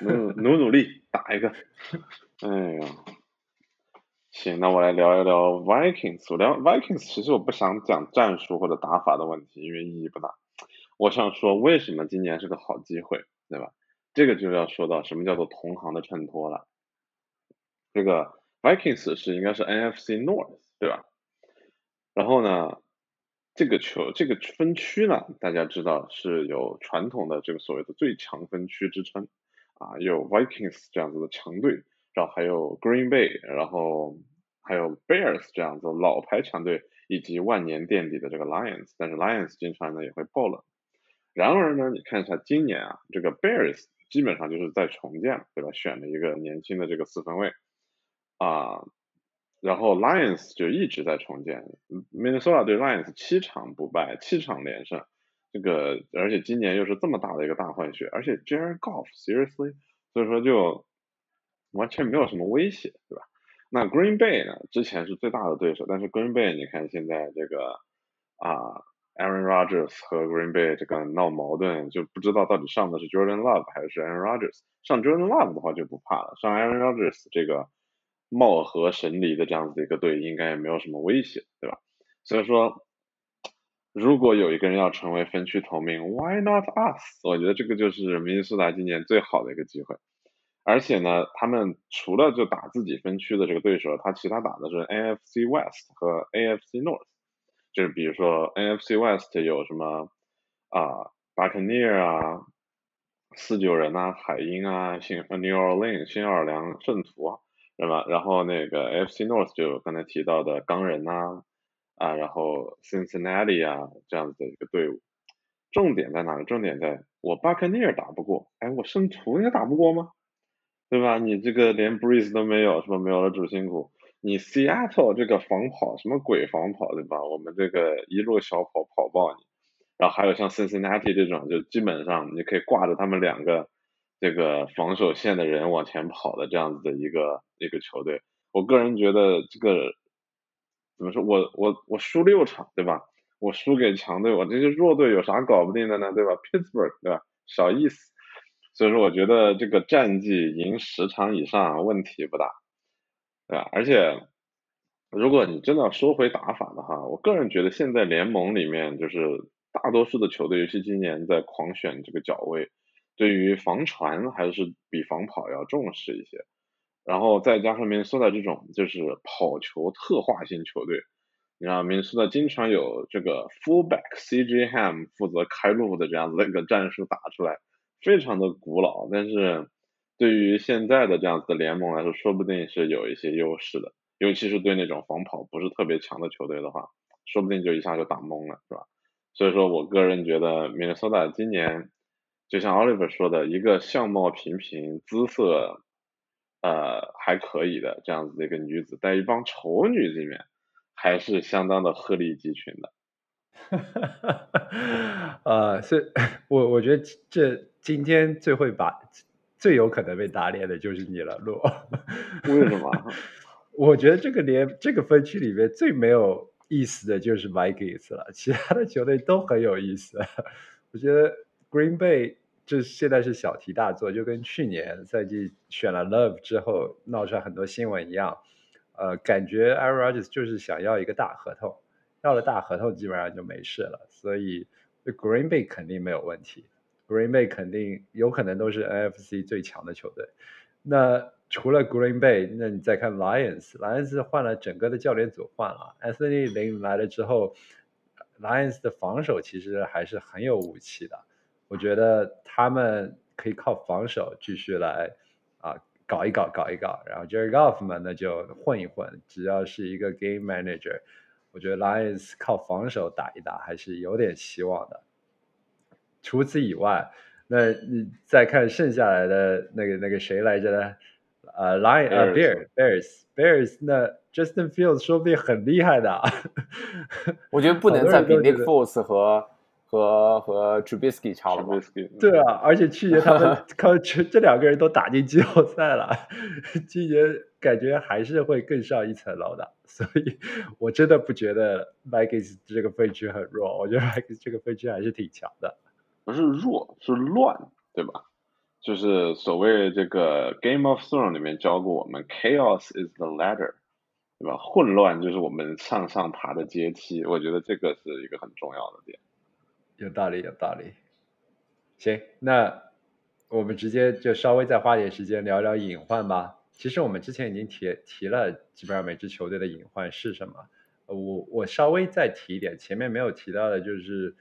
努努努力打一个。哎呀，行，那我来聊一聊 Vikings。我聊 Vikings，其实我不想讲战术或者打法的问题，因为意义不大。我想说，为什么今年是个好机会，对吧？这个就要说到什么叫做同行的衬托了。这个 Vikings 是应该是 NFC North，对吧？然后呢，这个球这个分区呢，大家知道是有传统的这个所谓的最强分区之称啊，有 Vikings 这样子的强队，然后还有 Green Bay，然后还有 Bears 这样子老牌强队，以及万年垫底的这个 Lions，但是 Lions 经常呢也会爆冷。然而呢，你看一下今年啊，这个 Bears 基本上就是在重建，对吧？选了一个年轻的这个四分卫啊，然后 Lions 就一直在重建，Minnesota 对 Lions 七场不败，七场连胜，这个而且今年又是这么大的一个大换血，而且 Jared Goff seriously，所以说就完全没有什么威胁，对吧？那 Green Bay 呢，之前是最大的对手，但是 Green Bay 你看现在这个啊。Aaron Rodgers 和 Green Bay 这个闹矛盾，就不知道到底上的是 Jordan Love 还是 Aaron Rodgers。上 Jordan Love 的话就不怕了，上 Aaron Rodgers 这个貌合神离的这样子的一个队，应该也没有什么威胁，对吧？所以说，如果有一个人要成为分区头名，Why not us？我觉得这个就是明尼苏达今年最好的一个机会。而且呢，他们除了就打自己分区的这个对手，他其他打的是 NFC West 和 AFC North。就是比如说 NFC West 有什么啊，Buccaneer 啊，四九人啊，海鹰啊，新 New Orleans 新奥尔良圣徒啊，对吧？然后那个 AFC North 就刚才提到的钢人呐，啊，然后 Cincinnati 啊这样子的一个队伍。重点在哪？重点在我 Buccaneer 打不过，哎，我圣徒应该打不过吗？对吧？你这个连 Breeze 都没有，是吧？没有了主心骨。你 Seattle 这个防跑什么鬼防跑对吧？我们这个一路小跑跑爆你，然后还有像 Cincinnati 这种，就基本上你可以挂着他们两个这个防守线的人往前跑的这样子的一个一个球队。我个人觉得这个怎么说？我我我输六场对吧？我输给强队，我这些弱队有啥搞不定的呢？对吧？Pittsburgh 对吧？小意思。所以说，我觉得这个战绩赢十场以上问题不大。对吧？而且，如果你真的要说回打法的话，我个人觉得现在联盟里面就是大多数的球队，尤其今年在狂选这个脚位，对于防传还是比防跑要重视一些。然后再加上明斯的这种就是跑球特化型球队，你看明斯的经常有这个 fullback CJ Ham 负责开路的这样子的一个战术打出来，非常的古老，但是。对于现在的这样子的联盟来说，说不定是有一些优势的，尤其是对那种防跑不是特别强的球队的话，说不定就一下就打懵了，是吧？所以说我个人觉得，，Minnesota 今年就像 Oliver 说的，一个相貌平平、姿色呃还可以的这样子的一个女子，在一帮丑女里面，还是相当的鹤立鸡群的。哈哈哈呃，所以 我我觉得这今天最会把。最有可能被打脸的就是你了，洛。为什么？我觉得这个连这个分区里面最没有意思的就是 Vikings 了，其他的球队都很有意思。我觉得 Green Bay 就现在是小题大做，就跟去年赛季选了 Love 之后闹出来很多新闻一样。呃，感觉 Aaron Rodgers 就是想要一个大合同，要了大合同基本上就没事了，所以 Green Bay 肯定没有问题。Green Bay 肯定有可能都是 NFC 最强的球队。那除了 Green Bay，那你再看 Lions，Lions 换了整个的教练组换了，Anthony 林来了之后，Lions 的防守其实还是很有武器的。我觉得他们可以靠防守继续来啊搞一搞搞一搞。然后 Jerry Goff 嘛，那就混一混，只要是一个 Game Manager，我觉得 Lions 靠防守打一打还是有点希望的。除此以外，那你再看剩下来的那个那个谁来着呢？呃，Lion 呃，Bear Bears Bears，那 Justin Fields 说不定很厉害的。我觉得不能再比 Nick Foles 和和和 Trubisky 差了。对啊，而且去年他们 靠这这两个人都打进季后赛了，今年感觉还是会更上一层楼的。所以我真的不觉得 Vikings 这个分区很弱，我觉得 Vikings 这个分区还是挺强的。不是弱，是乱，对吧？就是所谓这个《Game of Thrones》里面教过我们，Chaos is the ladder，对吧？混乱就是我们向上爬的阶梯。我觉得这个是一个很重要的点。有道理，有道理。行，那我们直接就稍微再花点时间聊聊隐患吧。其实我们之前已经提提了，基本上每支球队的隐患是什么。我我稍微再提一点，前面没有提到的就是。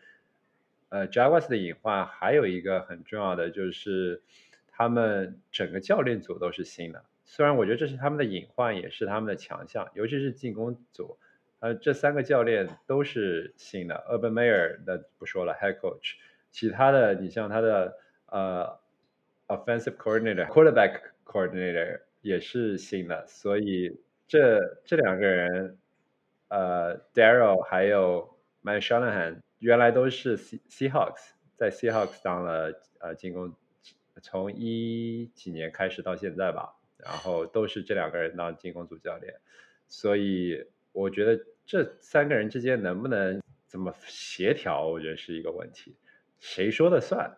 呃，Jaguars 的隐患还有一个很重要的就是，他们整个教练组都是新的。虽然我觉得这是他们的隐患，也是他们的强项，尤其是进攻组。呃，这三个教练都是新的。Urban Meyer 那不说了，Head Coach。其他的，你像他的呃，Offensive Coordinator、Quarterback Coordinator 也是新的。所以这这两个人，呃，Daryl 还有 Mike Shanahan。原来都是 C Seahawks，在 Seahawks 当了呃进攻，从一几年开始到现在吧，然后都是这两个人当进攻组教练，所以我觉得这三个人之间能不能怎么协调，我觉得是一个问题，谁说的算，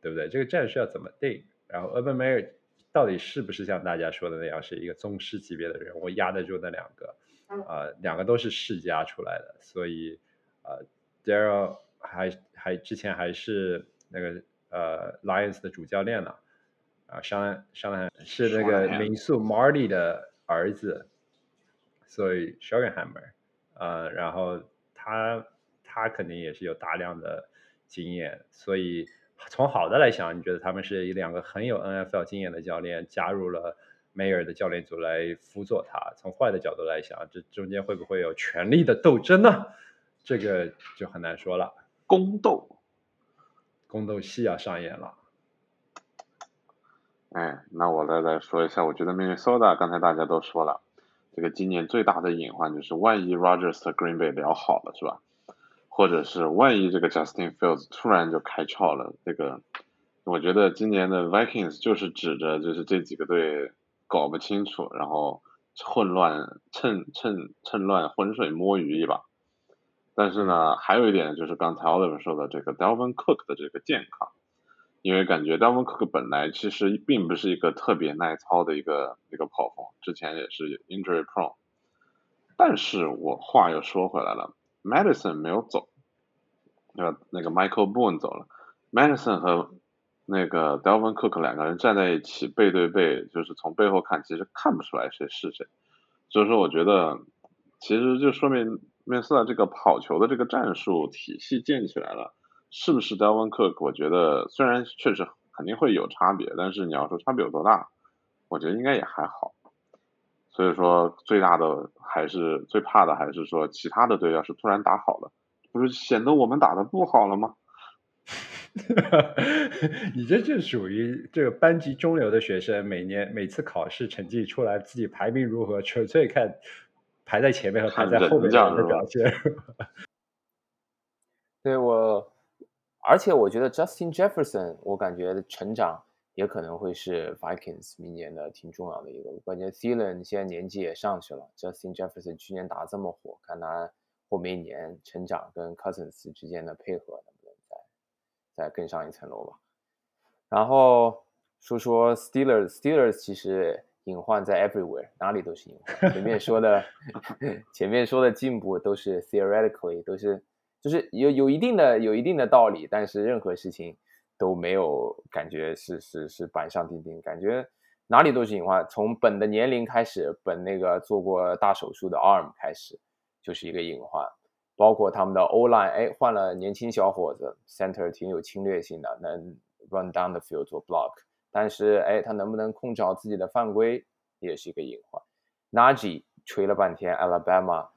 对不对？这个战术要怎么定？然后 Urban Meyer 到底是不是像大家说的那样是一个宗师级别的人？我压得住那两个，啊，两个都是世家出来的，所以呃。Daryl 还还之前还是那个呃 Lions 的主教练呢，啊，上上是那个民宿 Marty 的儿子，所以 s h a r g a n Hammer，呃，然后他他肯定也是有大量的经验，所以从好的来想，你觉得他们是一两个很有 NFL 经验的教练加入了。梅尔的教练组来辅佐他。从坏的角度来想，这中间会不会有权力的斗争呢？这个就很难说了。宫斗，宫斗戏要上演了。哎，那我来来说一下，我觉得 Minnesota 刚才大家都说了，这个今年最大的隐患就是，万一 Rogers 和 Green Bay 聊好了，是吧？或者是万一这个 Justin Fields 突然就开窍了，这个，我觉得今年的 Vikings 就是指着就是这几个队。搞不清楚，然后混乱，趁趁趁乱浑水摸鱼一把。但是呢，还有一点就是刚才 Oliver 说的这个 Delvin Cook 的这个健康，因为感觉 Delvin Cook 本来其实并不是一个特别耐操的一个一个跑锋，之前也是 injury prone。但是我话又说回来了，Madison 没有走，对吧？那个 Michael Boone 走了，Madison 和那个 Delvin Cook 两个人站在一起背对背，就是从背后看，其实看不出来谁是谁。所以说，我觉得其实就说明面试的这个跑球的这个战术体系建起来了，是不是 Delvin Cook？我觉得虽然确实肯定会有差别，但是你要说差别有多大，我觉得应该也还好。所以说，最大的还是最怕的还是说其他的队要是突然打好了，不是显得我们打的不好了吗？你这就属于这个班级中流的学生，每年每次考试成绩出来，自己排名如何，纯粹看排在前面和排在后面的人的表现。对我，而且我觉得 Justin Jefferson，我感觉成长也可能会是 Vikings 明年的挺重要的一个。关键 Thielen 现在年纪也上去了，Justin Jefferson 去年打这么火，看他后面一年成长跟 Cousins 之间的配合能不能再。再更上一层楼吧，然后说说 Steelers，Steelers 其实隐患在 everywhere，哪里都是隐患。前面说的，前面说的进步都是 theoretically，都是就是有有一定的有一定的道理，但是任何事情都没有感觉是是是板上钉钉，感觉哪里都是隐患。从本的年龄开始，本那个做过大手术的 arm 开始，就是一个隐患。包括他们的 O line，哎，换了年轻小伙子，center 挺有侵略性的，能 run down the field 做 block，但是哎，他能不能控制好自己的犯规，也是一个隐患。Najee 吹了半天，Alabama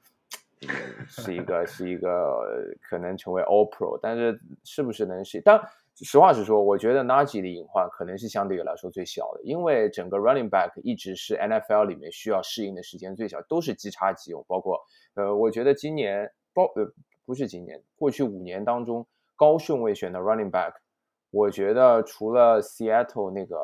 是一个是一个可能成为 All Pro，但是是不是能是？但实话实说，我觉得 Najee 的隐患可能是相对于来说最小的，因为整个 running back 一直是 NFL 里面需要适应的时间最小，都是即插即用，包括呃，我觉得今年。包呃不是今年，过去五年当中高顺位选的 running back，我觉得除了 Seattle 那个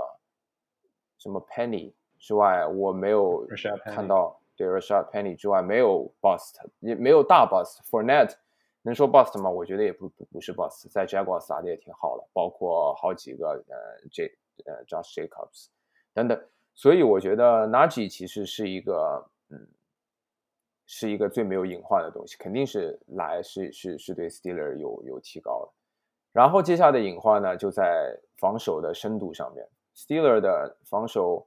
什么 Penny 之外，我没有看到对 Rashad Penny 之外没有 bust，也没有大 bust。Fornet 能说 bust 吗？我觉得也不不不是 bust，在 Jaguars 打的也挺好的，包括好几个呃 J 呃 Josh Jacobs 等等，所以我觉得 Najee 其实是一个嗯。是一个最没有隐患的东西，肯定是来是是是对 Steeler 有有提高的。然后接下来的隐患呢，就在防守的深度上面。Steeler 的防守，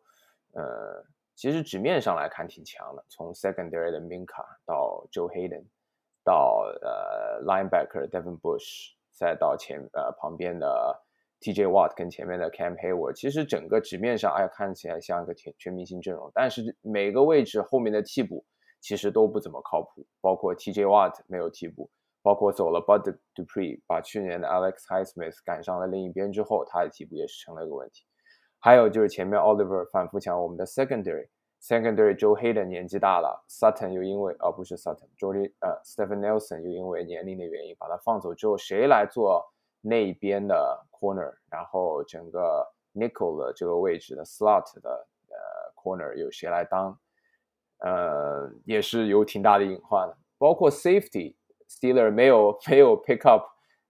呃，其实纸面上来看挺强的，从 Secondary 的 Minka 到 Joe Hayden，到呃 Linebacker Devin Bush，再到前呃旁边的 TJ Watt 跟前面的 Cam Hayward，其实整个纸面上哎看起来像一个全全明星阵容，但是每个位置后面的替补。其实都不怎么靠谱，包括 TJ Watt 没有替补，包括走了 Bud Dupree，把去年的 Alex Highsmith 赶上了另一边之后，他的替补也是成了一个问题。还有就是前面 Oliver 反复讲我们的 Secondary，Secondary Joe Hayden 年纪大了，Sutton 又因为哦不是 Sutton，Jordy 呃 Stephen Nelson 又因为年龄的原因把他放走之后，谁来做那边的 Corner？然后整个 Nickel 的这个位置的 Slot 的呃 Corner 有谁来当？呃，也是有挺大的隐患的，包括 safety，Steeler 没有没有 pick up，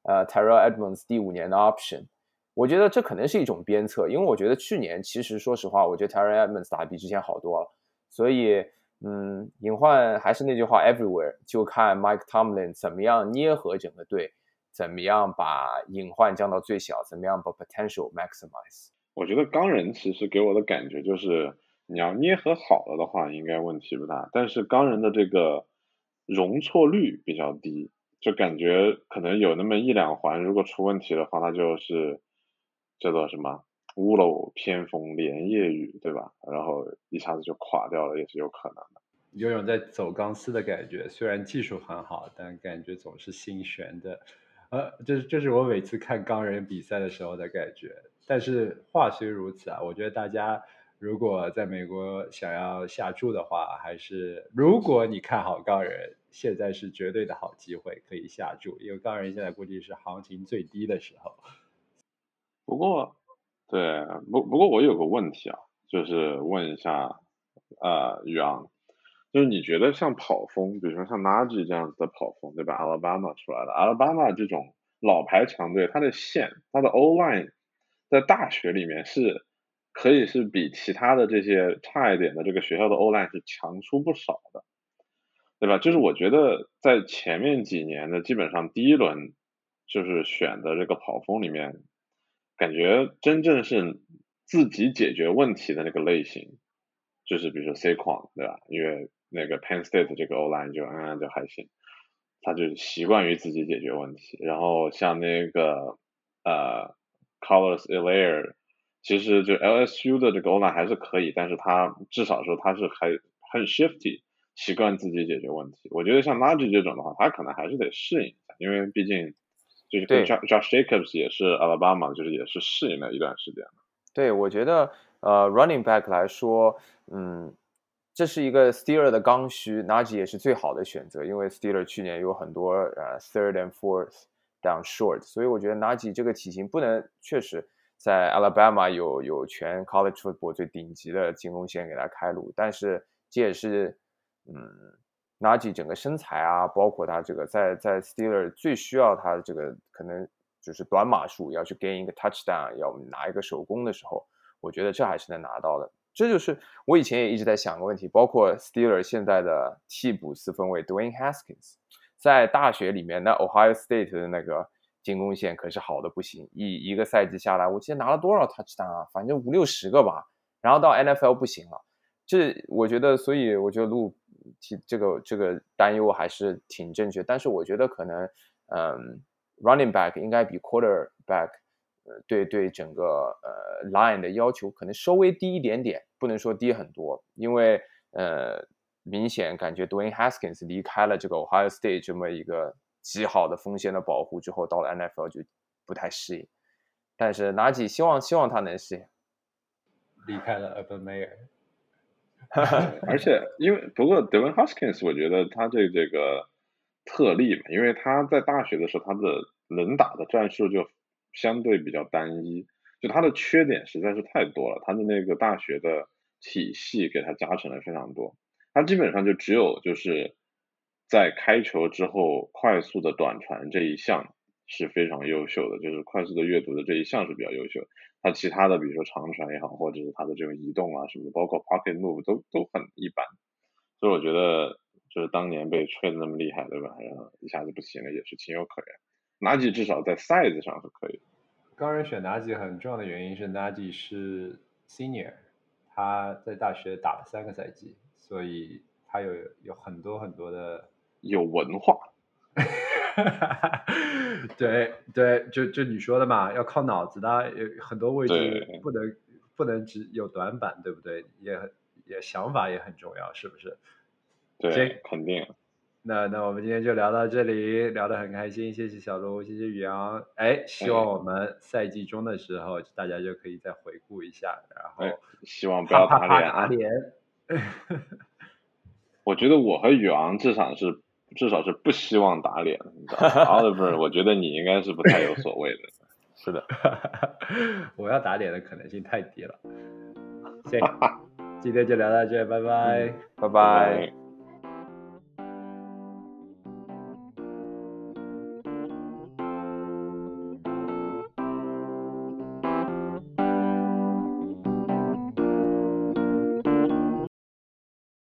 呃，Tyrell Edmonds 第五年的 option，我觉得这可能是一种鞭策，因为我觉得去年其实说实话，我觉得 Tyrell Edmonds 打比之前好多了，所以嗯，隐患还是那句话，everywhere，就看 Mike Tomlin 怎么样捏合整个队，怎么样把隐患降到最小，怎么样把 potential maximize。我觉得钢人其实给我的感觉就是，你要捏合好了的话，应该问题不大。但是钢人的这个容错率比较低，就感觉可能有那么一两环，如果出问题的话，那就是叫做什么屋漏偏逢连夜雨，对吧？然后一下子就垮掉了，也是有可能的。有种在走钢丝的感觉，虽然技术很好，但感觉总是心悬的。呃，这这是我每次看钢人比赛的时候的感觉。但是话虽如此啊，我觉得大家如果在美国想要下注的话，还是如果你看好钢人，现在是绝对的好机会可以下注，因为钢人现在估计是行情最低的时候。不过，对，不不过我有个问题啊，就是问一下，呃，宇昂，就是你觉得像跑风，比如说像 Nagy 这样子的跑风，对吧？Alabama 出来的，Alabama 这种老牌强队，它的线，它的 O line。在大学里面是可以是比其他的这些差一点的这个学校的 O line 是强出不少的，对吧？就是我觉得在前面几年的基本上第一轮就是选的这个跑锋里面，感觉真正是自己解决问题的那个类型，就是比如说 C 框，对吧？因为那个 Penn State 这个 O line 就嗯就还行，他就习惯于自己解决问题。然后像那个呃。Colors Elair，其实就 LSU 的这个 O line 还是可以，但是他至少说他是还很 shifty，习惯自己解决问题。我觉得像 Nagy 这种的话，他可能还是得适应一下，因为毕竟就是跟 Josh Jacobs 也是 Alabama，就是也是适应了一段时间对，我觉得呃 Running Back 来说，嗯，这是一个 Steeler 的刚需，Najee 也是最好的选择，因为 Steeler 去年有很多呃 Third and Fourth。down short，所以我觉得 Najee 这个体型不能确实在 Alabama 有有全 college football 最顶级的进攻线给他开路，但是这也是嗯 Nagy 整个身材啊，包括他这个在在 Steeler 最需要他的这个可能就是短码数要去 gain 一个 touchdown，要拿一个手攻的时候，我觉得这还是能拿到的。这就是我以前也一直在想个问题，包括 Steeler 现在的替补四分卫 Dwayne Haskins。在大学里面，那 Ohio State 的那个进攻线可是好的不行，一一个赛季下来，我记得拿了多少 touchdown 啊？反正五六十个吧。然后到 NFL 不行了，这我觉得，所以我觉得路提这个这个担忧还是挺正确。但是我觉得可能，嗯，running back 应该比 quarterback，呃，对对整个呃 line 的要求可能稍微低一点点，不能说低很多，因为呃。明显感觉 Dwayne Haskins 离开了这个 Ohio State 这么一个极好的锋线的保护之后，到了 NFL 就不太适应。但是 Nagy 希望希望他能适应。离开了 Urban Meyer，而且因为不过 Dwayne Haskins 我觉得他这这个特例嘛，因为他在大学的时候他的能打的战术就相对比较单一，就他的缺点实在是太多了，他的那个大学的体系给他加成了非常多。他基本上就只有就是在开球之后快速的短传这一项是非常优秀的，就是快速的阅读的这一项是比较优秀。他其他的比如说长传也好，或者是他的这种移动啊什么的，包括 pocket move 都都很一般。所以我觉得就是当年被吹的那么厉害，对吧？然后一下子不行了也是情有可原。垃圾至少在 size 上是可以。高人选垃圾很重要的原因是垃圾是 senior，他在大学打了三个赛季。所以他有有很多很多的有文化，对对，就就你说的嘛，要靠脑子的，有很多位置不能不能只有短板，对不对？也也想法也很重要，是不是？对，肯定。那那我们今天就聊到这里，聊得很开心，谢谢小卢，谢谢宇阳。哎，希望我们赛季中的时候，大家就可以再回顾一下，然后希望不要打脸打脸。我觉得我和宇昂至少是至少是不希望打脸，你知道吗？Oliver，我觉得你应该是不太有所谓的。是的，我要打脸的可能性太低了。行，今天就聊到这，拜拜，拜拜。